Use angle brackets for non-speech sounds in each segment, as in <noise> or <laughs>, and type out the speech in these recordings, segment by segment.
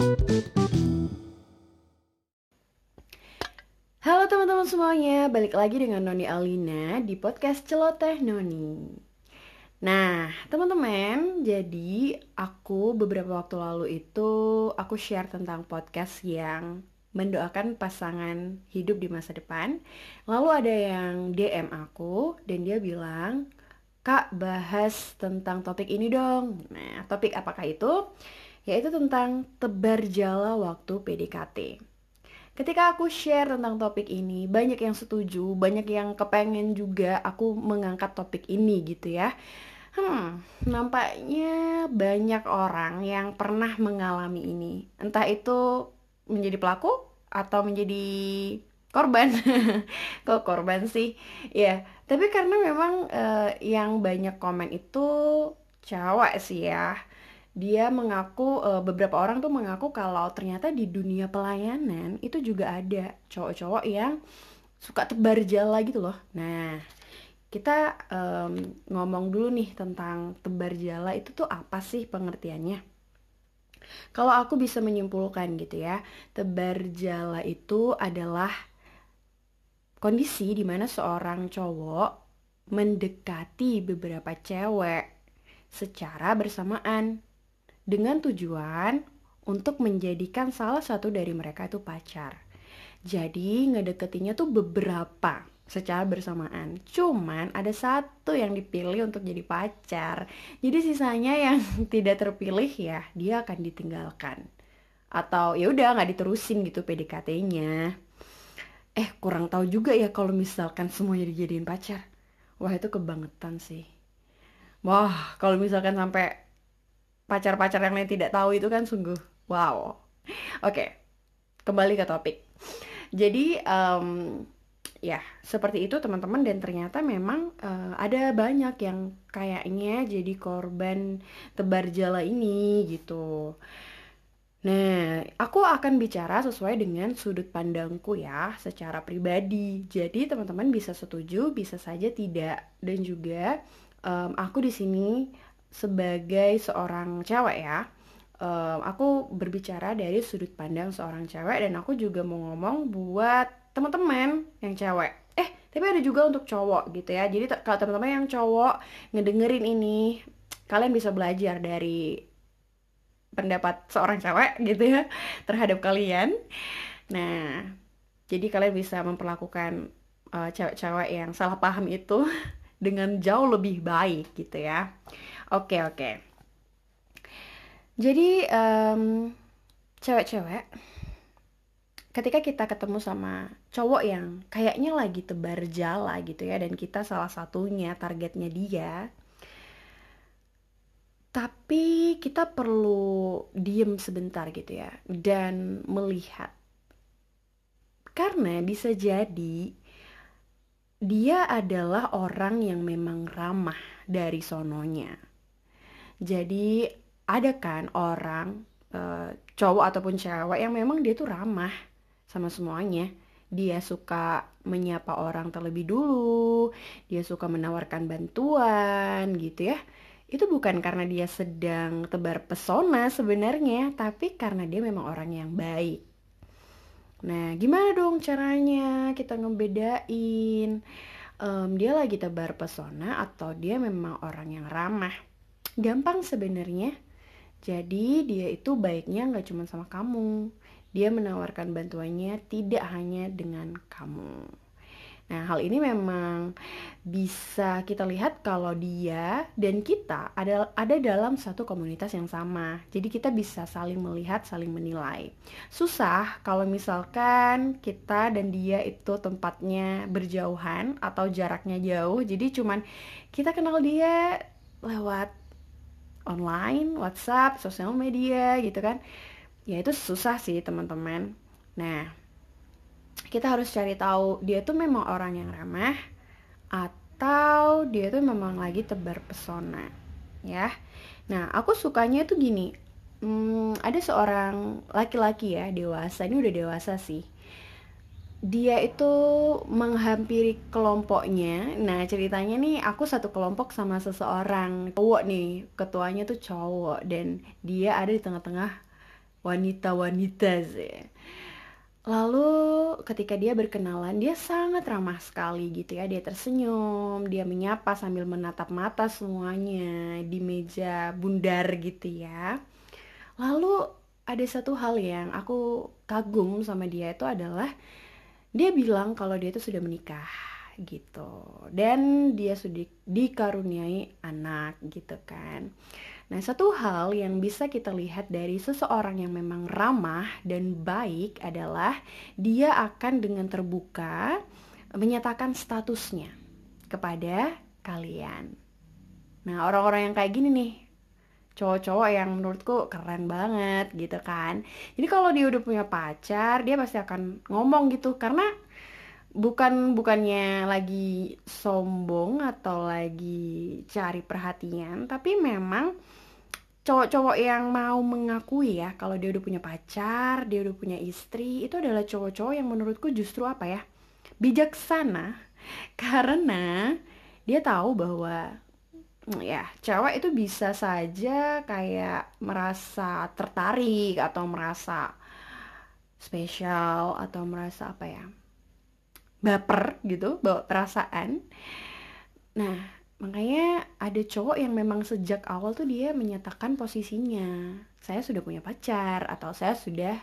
Halo teman-teman semuanya, balik lagi dengan Noni Alina di podcast Celoteh Noni. Nah, teman-teman, jadi aku beberapa waktu lalu itu aku share tentang podcast yang mendoakan pasangan hidup di masa depan. Lalu ada yang DM aku dan dia bilang, "Kak, bahas tentang topik ini dong." Nah, topik apakah itu? Yaitu tentang tebar jala waktu PDKT. Ketika aku share tentang topik ini, banyak yang setuju, banyak yang kepengen juga aku mengangkat topik ini gitu ya. Hmm, nampaknya banyak orang yang pernah mengalami ini. Entah itu menjadi pelaku atau menjadi korban. <laughs> Kok korban sih? Ya, tapi karena memang uh, yang banyak komen itu cewek sih ya dia mengaku uh, beberapa orang tuh mengaku kalau ternyata di dunia pelayanan itu juga ada cowok-cowok yang suka tebar jala gitu loh. Nah, kita um, ngomong dulu nih tentang tebar jala itu tuh apa sih pengertiannya? Kalau aku bisa menyimpulkan gitu ya, tebar jala itu adalah kondisi di mana seorang cowok mendekati beberapa cewek secara bersamaan dengan tujuan untuk menjadikan salah satu dari mereka itu pacar. Jadi ngedeketinnya tuh beberapa secara bersamaan. Cuman ada satu yang dipilih untuk jadi pacar. Jadi sisanya yang <laughs> tidak terpilih ya dia akan ditinggalkan. Atau ya udah nggak diterusin gitu PDKT-nya. Eh kurang tahu juga ya kalau misalkan semuanya dijadiin pacar. Wah itu kebangetan sih. Wah kalau misalkan sampai pacar-pacar yang lain tidak tahu itu kan sungguh wow. Oke, okay, kembali ke topik. Jadi um, ya seperti itu teman-teman dan ternyata memang uh, ada banyak yang kayaknya jadi korban tebar jala ini gitu. Nah, aku akan bicara sesuai dengan sudut pandangku ya, secara pribadi. Jadi teman-teman bisa setuju, bisa saja tidak. Dan juga um, aku di sini sebagai seorang cewek ya um, aku berbicara dari sudut pandang seorang cewek dan aku juga mau ngomong buat teman-teman yang cewek. Eh tapi ada juga untuk cowok gitu ya. Jadi kalau teman-teman yang cowok ngedengerin ini kalian bisa belajar dari pendapat seorang cewek <laughs> gitu ya terhadap kalian. Nah jadi kalian bisa memperlakukan uh, cewek-cewek yang salah paham itu <laughs> dengan jauh lebih baik gitu ya Oke oke. Jadi um, cewek-cewek ketika kita ketemu sama cowok yang kayaknya lagi tebar jala gitu ya dan kita salah satunya targetnya dia tapi kita perlu diem sebentar gitu ya dan melihat karena bisa jadi dia adalah orang yang memang ramah dari sononya jadi ada kan orang uh, cowok ataupun cewek yang memang dia tuh ramah sama semuanya. Dia suka menyapa orang terlebih dulu, dia suka menawarkan bantuan gitu ya. Itu bukan karena dia sedang tebar pesona sebenarnya, tapi karena dia memang orang yang baik. Nah, gimana dong caranya kita ngebedain um, dia lagi tebar pesona atau dia memang orang yang ramah? Gampang sebenarnya. Jadi dia itu baiknya nggak cuma sama kamu. Dia menawarkan bantuannya tidak hanya dengan kamu. Nah, hal ini memang bisa kita lihat kalau dia dan kita ada ada dalam satu komunitas yang sama. Jadi kita bisa saling melihat, saling menilai. Susah kalau misalkan kita dan dia itu tempatnya berjauhan atau jaraknya jauh. Jadi cuman kita kenal dia lewat online, WhatsApp, sosial media gitu kan. Ya itu susah sih teman-teman. Nah, kita harus cari tahu dia tuh memang orang yang ramah atau dia tuh memang lagi tebar pesona, ya. Nah, aku sukanya tuh gini. Hmm, ada seorang laki-laki ya dewasa, ini udah dewasa sih dia itu menghampiri kelompoknya. Nah, ceritanya nih aku satu kelompok sama seseorang cowok nih. Ketuanya tuh cowok dan dia ada di tengah-tengah wanita-wanita sih Lalu ketika dia berkenalan, dia sangat ramah sekali gitu ya. Dia tersenyum, dia menyapa sambil menatap mata semuanya di meja bundar gitu ya. Lalu ada satu hal yang aku kagum sama dia itu adalah dia bilang kalau dia itu sudah menikah gitu. Dan dia sudah dikaruniai anak gitu kan. Nah, satu hal yang bisa kita lihat dari seseorang yang memang ramah dan baik adalah dia akan dengan terbuka menyatakan statusnya kepada kalian. Nah, orang-orang yang kayak gini nih, cowok-cowok yang menurutku keren banget gitu kan. Jadi kalau dia udah punya pacar, dia pasti akan ngomong gitu karena bukan bukannya lagi sombong atau lagi cari perhatian, tapi memang cowok-cowok yang mau mengakui ya kalau dia udah punya pacar, dia udah punya istri, itu adalah cowok-cowok yang menurutku justru apa ya? bijaksana <laughs> karena dia tahu bahwa ya cewek itu bisa saja kayak merasa tertarik atau merasa spesial atau merasa apa ya baper gitu bawa perasaan. Nah makanya ada cowok yang memang sejak awal tuh dia menyatakan posisinya saya sudah punya pacar atau saya sudah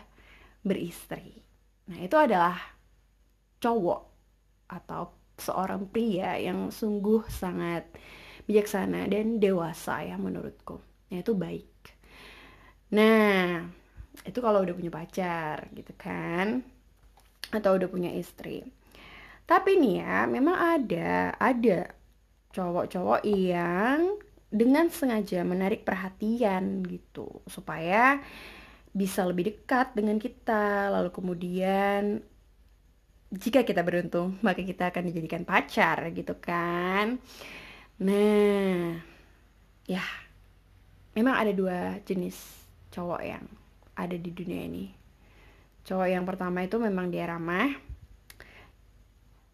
beristri. Nah itu adalah cowok atau seorang pria yang sungguh sangat bijaksana dan dewasa ya menurutku. Nah itu baik. Nah itu kalau udah punya pacar gitu kan? Atau udah punya istri. Tapi nih ya memang ada ada cowok-cowok yang dengan sengaja menarik perhatian gitu. Supaya bisa lebih dekat dengan kita. Lalu kemudian jika kita beruntung maka kita akan dijadikan pacar gitu kan nah ya memang ada dua jenis cowok yang ada di dunia ini cowok yang pertama itu memang dia ramah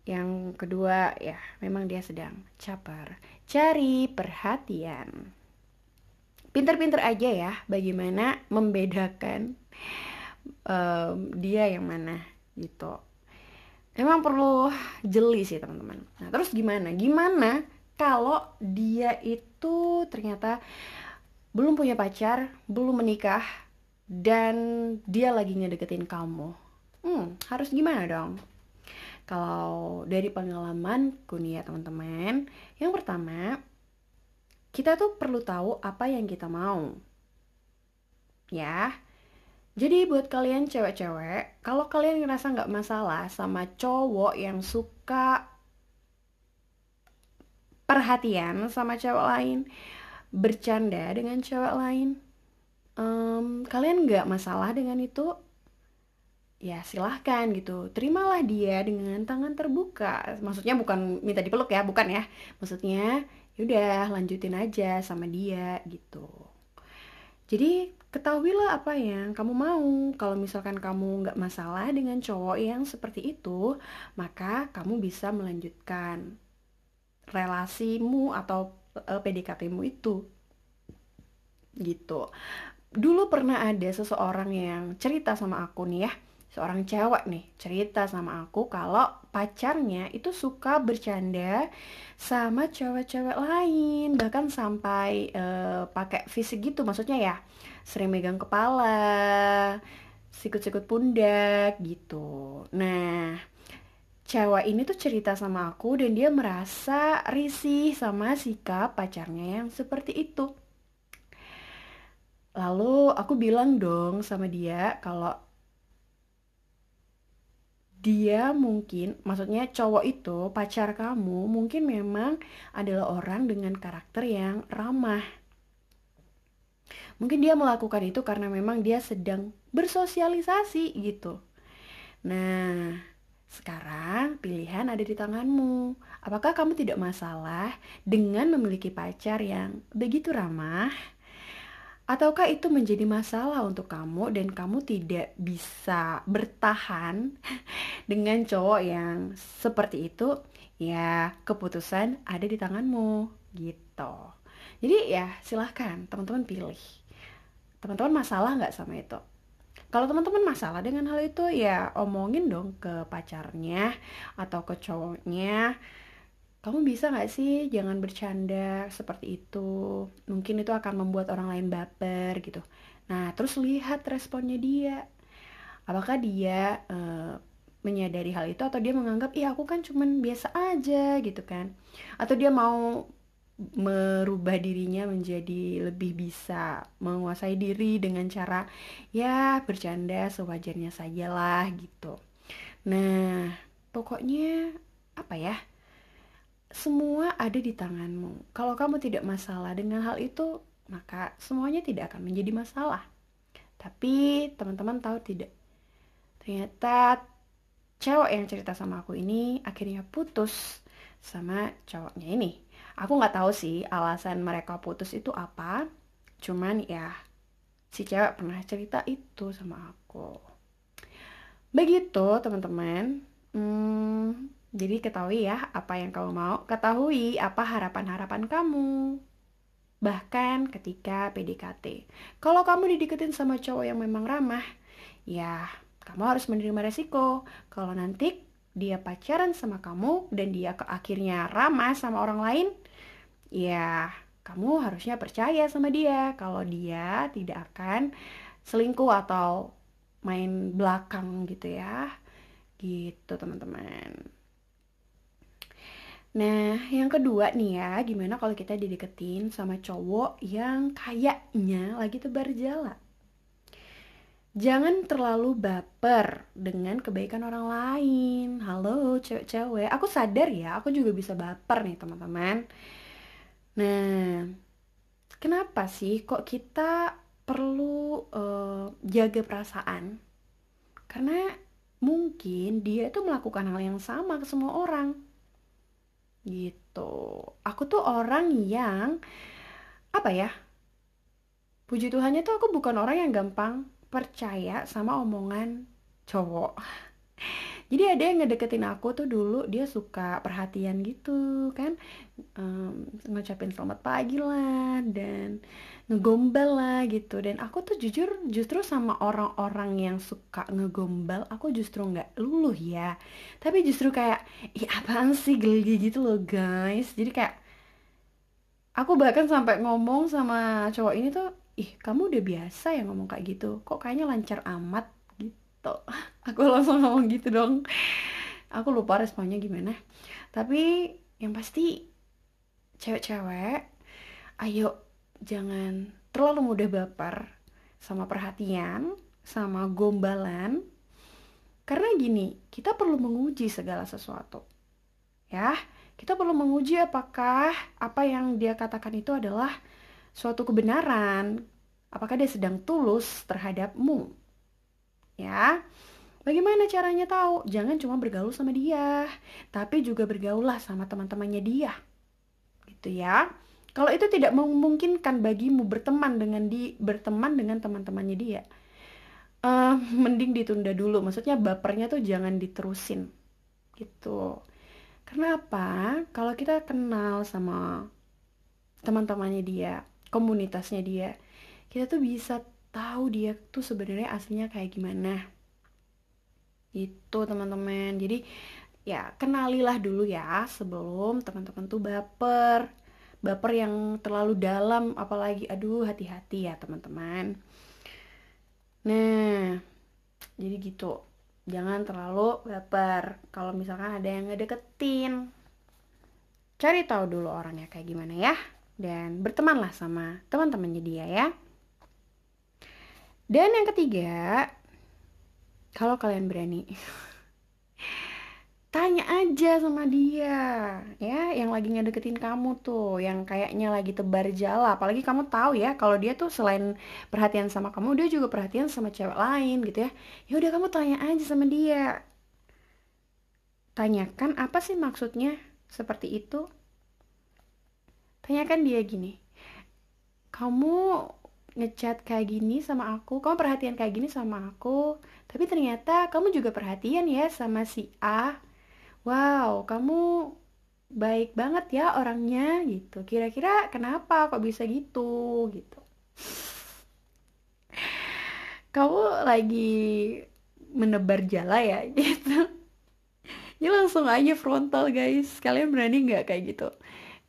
yang kedua ya memang dia sedang caper, cari perhatian. Pinter-pinter aja ya bagaimana membedakan um, dia yang mana gitu. Emang perlu jeli sih teman-teman. Nah terus gimana? Gimana kalau dia itu ternyata belum punya pacar, belum menikah, dan dia lagi ngedeketin kamu? Hmm, harus gimana dong? Kalau dari pengalamanku nih ya teman-teman, yang pertama kita tuh perlu tahu apa yang kita mau. Ya, jadi buat kalian cewek-cewek, kalau kalian ngerasa nggak masalah sama cowok yang suka perhatian sama cewek lain, bercanda dengan cewek lain, um, kalian nggak masalah dengan itu, ya silahkan gitu. Terimalah dia dengan tangan terbuka. Maksudnya bukan minta dipeluk ya bukan ya. Maksudnya yaudah lanjutin aja sama dia gitu. Jadi ketahuilah apa yang kamu mau. Kalau misalkan kamu nggak masalah dengan cowok yang seperti itu maka kamu bisa melanjutkan relasimu atau uh, eh, PDKT-mu itu. Gitu. Dulu pernah ada seseorang yang cerita sama aku nih ya seorang cewek nih cerita sama aku kalau pacarnya itu suka bercanda sama cewek-cewek lain bahkan sampai uh, pakai fisik gitu maksudnya ya sering megang kepala sikut-sikut pundak gitu. Nah cewek ini tuh cerita sama aku dan dia merasa risih sama sikap pacarnya yang seperti itu lalu aku bilang dong sama dia kalau dia mungkin, maksudnya cowok itu, pacar kamu, mungkin memang adalah orang dengan karakter yang ramah. Mungkin dia melakukan itu karena memang dia sedang bersosialisasi gitu. Nah, sekarang pilihan ada di tanganmu. Apakah kamu tidak masalah dengan memiliki pacar yang begitu ramah? Ataukah itu menjadi masalah untuk kamu dan kamu tidak bisa bertahan <laughs> dengan cowok yang seperti itu? Ya, keputusan ada di tanganmu gitu. Jadi ya silahkan teman-teman pilih. Teman-teman masalah nggak sama itu? Kalau teman-teman masalah dengan hal itu ya omongin dong ke pacarnya atau ke cowoknya. Kamu bisa gak sih jangan bercanda seperti itu? Mungkin itu akan membuat orang lain baper gitu. Nah terus lihat responnya dia. Apakah dia uh, menyadari hal itu atau dia menganggap iya aku kan cuman biasa aja gitu kan. Atau dia mau merubah dirinya menjadi lebih bisa menguasai diri dengan cara ya bercanda sewajarnya saja lah gitu nah pokoknya apa ya semua ada di tanganmu. Kalau kamu tidak masalah dengan hal itu, maka semuanya tidak akan menjadi masalah. Tapi teman-teman tahu tidak? Ternyata cewek yang cerita sama aku ini akhirnya putus sama cowoknya ini. Aku nggak tahu sih alasan mereka putus itu apa. Cuman ya si cewek pernah cerita itu sama aku. Begitu teman-teman. Hmm, jadi ketahui ya apa yang kamu mau, ketahui apa harapan-harapan kamu. Bahkan ketika PDKT. Kalau kamu dideketin sama cowok yang memang ramah, ya kamu harus menerima resiko. Kalau nanti dia pacaran sama kamu dan dia ke akhirnya ramah sama orang lain, ya kamu harusnya percaya sama dia kalau dia tidak akan selingkuh atau main belakang gitu ya. Gitu teman-teman. Nah, yang kedua nih ya, gimana kalau kita dideketin sama cowok yang kayaknya lagi tebar jala? Jangan terlalu baper dengan kebaikan orang lain. Halo, cewek-cewek. Aku sadar ya, aku juga bisa baper nih, teman-teman. Nah, kenapa sih kok kita perlu uh, jaga perasaan? Karena mungkin dia itu melakukan hal yang sama ke semua orang. Gitu. Aku tuh orang yang apa ya puji Tuhannya tuh aku bukan orang yang gampang percaya sama omongan cowok jadi ada yang ngedeketin aku tuh dulu dia suka perhatian gitu kan. Um, ngucapin selamat pagi lah dan ngegombal lah gitu. Dan aku tuh jujur justru sama orang-orang yang suka ngegombal aku justru nggak luluh ya. Tapi justru kayak ih apaan sih geli gitu loh guys. Jadi kayak aku bahkan sampai ngomong sama cowok ini tuh ih kamu udah biasa ya ngomong kayak gitu. Kok kayaknya lancar amat gitu <laughs> aku langsung ngomong gitu dong aku lupa responnya gimana tapi yang pasti cewek-cewek ayo jangan terlalu mudah baper sama perhatian, sama gombalan. Karena gini, kita perlu menguji segala sesuatu. Ya, kita perlu menguji apakah apa yang dia katakan itu adalah suatu kebenaran. Apakah dia sedang tulus terhadapmu? Ya. Bagaimana caranya tahu? Jangan cuma bergaul sama dia, tapi juga bergaullah sama teman-temannya dia. Gitu ya. Kalau itu tidak memungkinkan bagimu berteman dengan di berteman dengan teman-temannya dia, uh, mending ditunda dulu. Maksudnya bapernya tuh jangan diterusin, gitu. Kenapa? Kalau kita kenal sama teman-temannya dia, komunitasnya dia, kita tuh bisa tahu dia tuh sebenarnya aslinya kayak gimana. Itu teman-teman. Jadi ya kenalilah dulu ya sebelum teman-teman tuh baper. Baper yang terlalu dalam apalagi aduh hati-hati ya teman-teman. Nah jadi gitu. Jangan terlalu baper kalau misalkan ada yang ngedeketin. Cari tahu dulu orangnya kayak gimana ya. Dan bertemanlah sama teman-temannya dia ya dan yang ketiga kalau kalian berani <laughs> tanya aja sama dia ya yang lagi ngedeketin kamu tuh yang kayaknya lagi tebar jala. Apalagi kamu tahu ya kalau dia tuh selain perhatian sama kamu dia juga perhatian sama cewek lain gitu ya. Ya udah kamu tanya aja sama dia. Tanyakan apa sih maksudnya seperti itu? Tanyakan dia gini kamu ngechat kayak gini sama aku. Kamu perhatian kayak gini sama aku. Tapi ternyata kamu juga perhatian ya sama si A. Wow kamu baik banget ya orangnya gitu. Kira-kira kenapa kok bisa gitu gitu. Kamu lagi menebar jala ya gitu. Ya langsung aja frontal guys. Kalian berani nggak kayak gitu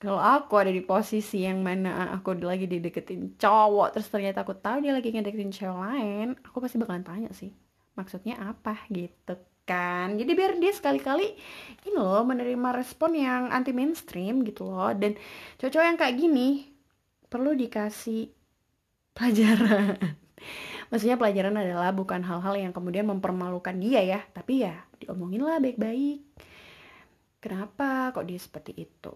kalau aku ada di posisi yang mana aku lagi dideketin cowok terus ternyata aku tahu dia lagi ngedeketin cewek lain aku pasti bakalan tanya sih maksudnya apa? Gitu kan. Jadi biar dia sekali-kali ini loh menerima respon yang anti mainstream gitu loh. Dan cowok-cowok yang kayak gini perlu dikasih pelajaran. <laughs> Maksudnya pelajaran adalah bukan hal-hal yang kemudian mempermalukan dia ya tapi ya diomongin lah baik-baik. Kenapa kok dia seperti itu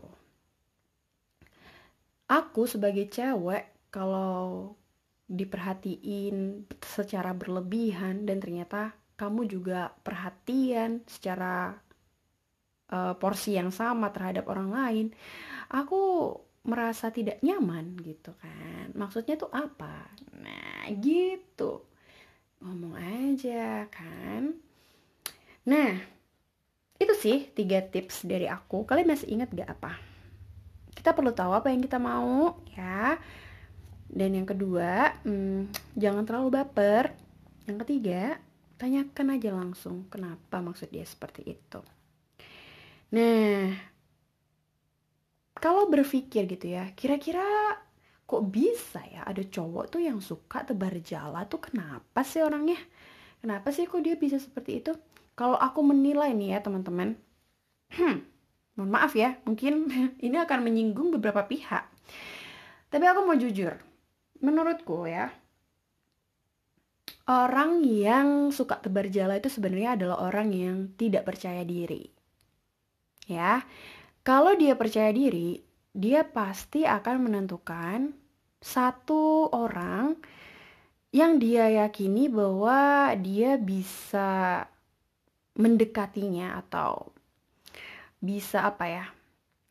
aku sebagai cewek kalau diperhatiin secara berlebihan dan ternyata kamu juga perhatian secara uh, porsi yang sama terhadap orang lain aku merasa tidak nyaman gitu kan. Maksudnya tuh apa? Nah gitu. Ngomong aja kan. Nah itu sih tiga tips dari aku. Kalian masih ingat gak apa kita perlu tahu apa yang kita mau ya dan yang kedua hmm, jangan terlalu baper yang ketiga tanyakan aja langsung kenapa maksud dia seperti itu nah kalau berpikir gitu ya, kira-kira kok bisa ya ada cowok tuh yang suka tebar jala tuh kenapa sih orangnya? Kenapa sih kok dia bisa seperti itu? Kalau aku menilai nih ya teman-teman, <clears throat> mohon maaf ya, mungkin <laughs> ini akan menyinggung beberapa pihak. Tapi aku mau jujur, menurutku ya, orang yang suka tebar jala itu sebenarnya adalah orang yang tidak percaya diri. Ya, kalau dia percaya diri, dia pasti akan menentukan satu orang yang dia yakini bahwa dia bisa mendekatinya atau bisa apa ya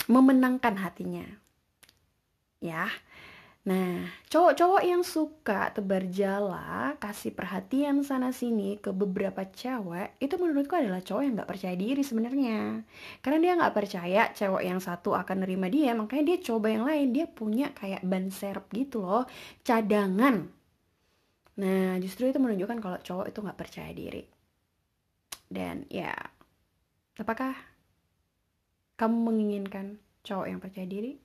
memenangkan hatinya ya Nah, cowok-cowok yang suka tebar jala, kasih perhatian sana sini ke beberapa cewek, itu menurutku adalah cowok yang gak percaya diri sebenarnya. Karena dia gak percaya cewek yang satu akan nerima dia, makanya dia coba yang lain. Dia punya kayak ban serep gitu loh, cadangan. Nah, justru itu menunjukkan kalau cowok itu gak percaya diri. Dan ya, apakah kamu menginginkan cowok yang percaya diri?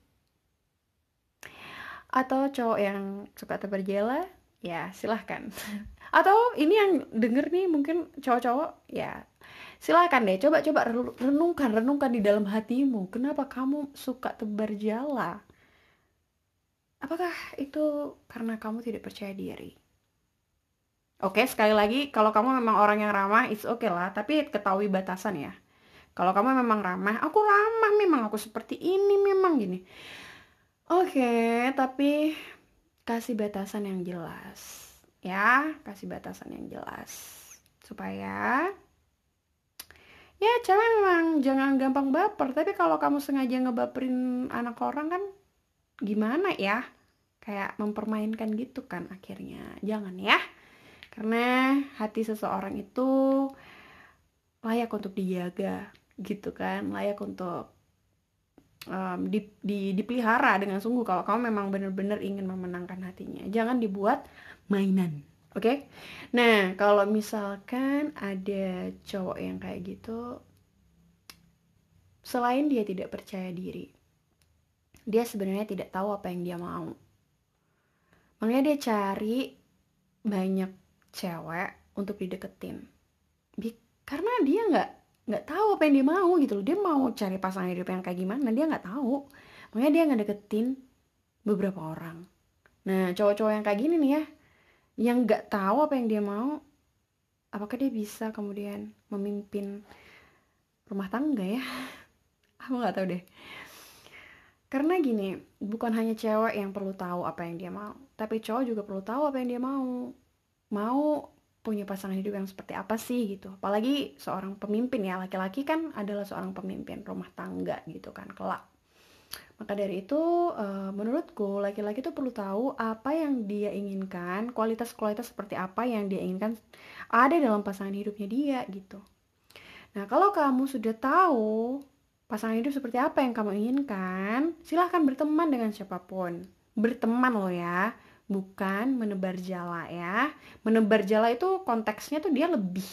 atau cowok yang suka terberjela ya silahkan. <laughs> Atau ini yang denger nih mungkin cowok-cowok ya silahkan deh coba-coba renungkan renungkan di dalam hatimu kenapa kamu suka tebar jala apakah itu karena kamu tidak percaya diri? Oke sekali lagi kalau kamu memang orang yang ramah it's okay lah tapi ketahui batasan ya kalau kamu memang ramah aku ramah memang aku seperti ini memang gini Oke, tapi kasih batasan yang jelas. Ya, kasih batasan yang jelas. Supaya ya cewek memang jangan gampang baper, tapi kalau kamu sengaja ngebaperin anak orang kan gimana ya? Kayak mempermainkan gitu kan akhirnya. Jangan ya. Karena hati seseorang itu layak untuk dijaga gitu kan, layak untuk um, di, di, dipelihara dengan sungguh kalau kamu memang benar-benar ingin memenangkan hatinya. Jangan dibuat mainan. Oke? Okay? Nah, kalau misalkan ada cowok yang kayak gitu selain dia tidak percaya diri, dia sebenarnya tidak tahu apa yang dia mau. Makanya dia cari banyak cewek untuk dideketin. Karena dia nggak nggak tahu apa yang dia mau gitu loh. Dia mau cari pasangan hidup yang kayak gimana dia nggak tahu. Makanya dia nggak deketin beberapa orang. Nah cowok-cowok yang kayak gini nih ya yang nggak tahu apa yang dia mau apakah dia bisa kemudian memimpin rumah tangga ya? <laughs> Aku nggak tahu deh. Karena gini bukan hanya cewek yang perlu tahu apa yang dia mau tapi cowok juga perlu tahu apa yang dia mau. Mau punya pasangan hidup yang seperti apa sih gitu. Apalagi seorang pemimpin ya laki-laki kan adalah seorang pemimpin rumah tangga gitu kan kelak. Maka dari itu uh, menurutku laki-laki itu perlu tahu apa yang dia inginkan kualitas-kualitas seperti apa yang dia inginkan ada dalam pasangan hidupnya dia gitu. Nah kalau kamu sudah tahu pasangan hidup seperti apa yang kamu inginkan silahkan berteman dengan siapa pun. Berteman loh ya bukan menebar jala ya. Menebar jala itu konteksnya tuh dia lebih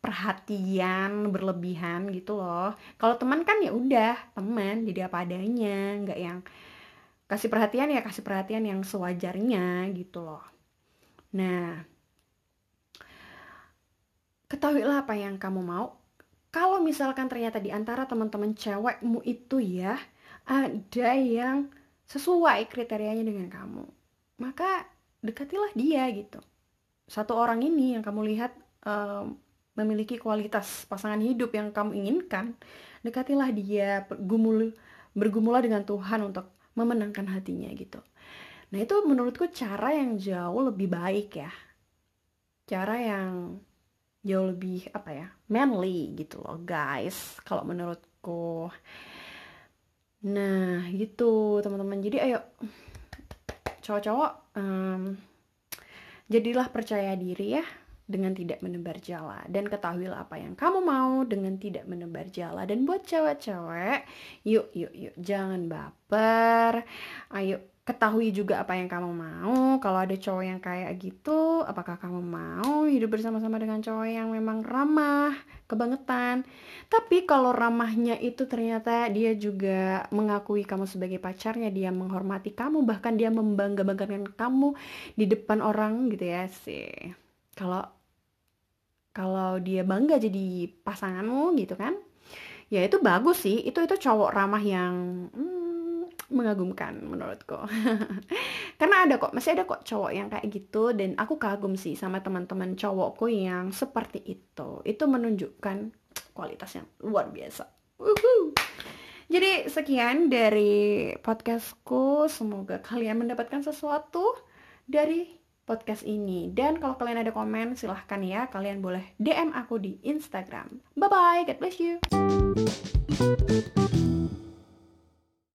perhatian berlebihan gitu loh. Kalau teman kan ya udah teman jadi apa adanya. Nggak yang kasih perhatian ya kasih perhatian yang sewajarnya gitu loh. Nah ketahuilah apa yang kamu mau. Kalau misalkan ternyata di antara teman-teman cewekmu itu ya ada yang sesuai kriterianya dengan kamu maka dekatilah dia gitu satu orang ini yang kamu lihat um, memiliki kualitas pasangan hidup yang kamu inginkan, dekatilah dia, bergumul bergumulah dengan Tuhan untuk memenangkan hatinya gitu. Nah, itu menurutku cara yang jauh lebih baik ya. Cara yang jauh lebih apa ya? manly gitu loh, guys. Kalau menurutku. Nah, gitu teman-teman. Jadi ayo cowok-cowok um, jadilah percaya diri ya dengan tidak menebar jala. Dan ketahuilah apa yang kamu mau dengan tidak menebar jala. Dan buat cewek-cewek yuk yuk yuk jangan baper. Ayo ketahui juga apa yang kamu mau. Kalau ada cowok yang kayak gitu apakah kamu mau hidup bersama-sama dengan cowok yang memang ramah kebangetan? Tapi kalau ramahnya itu ternyata dia juga mengakui kamu sebagai pacarnya dia menghormati kamu bahkan dia membangga-banggakan kamu di depan orang gitu ya sih. Kalau kalau dia bangga jadi pasanganmu gitu kan ya itu bagus sih. Itu itu cowok ramah yang hmm, mengagumkan menurutku <laughs> karena ada kok masih ada kok cowok yang kayak gitu dan aku kagum sih sama teman-teman cowokku yang seperti itu itu menunjukkan kualitas yang luar biasa Woohoo. jadi sekian dari podcastku semoga kalian mendapatkan sesuatu dari podcast ini. Dan kalau kalian ada komen, silahkan ya. Kalian boleh DM aku di Instagram. Bye-bye. God bless you.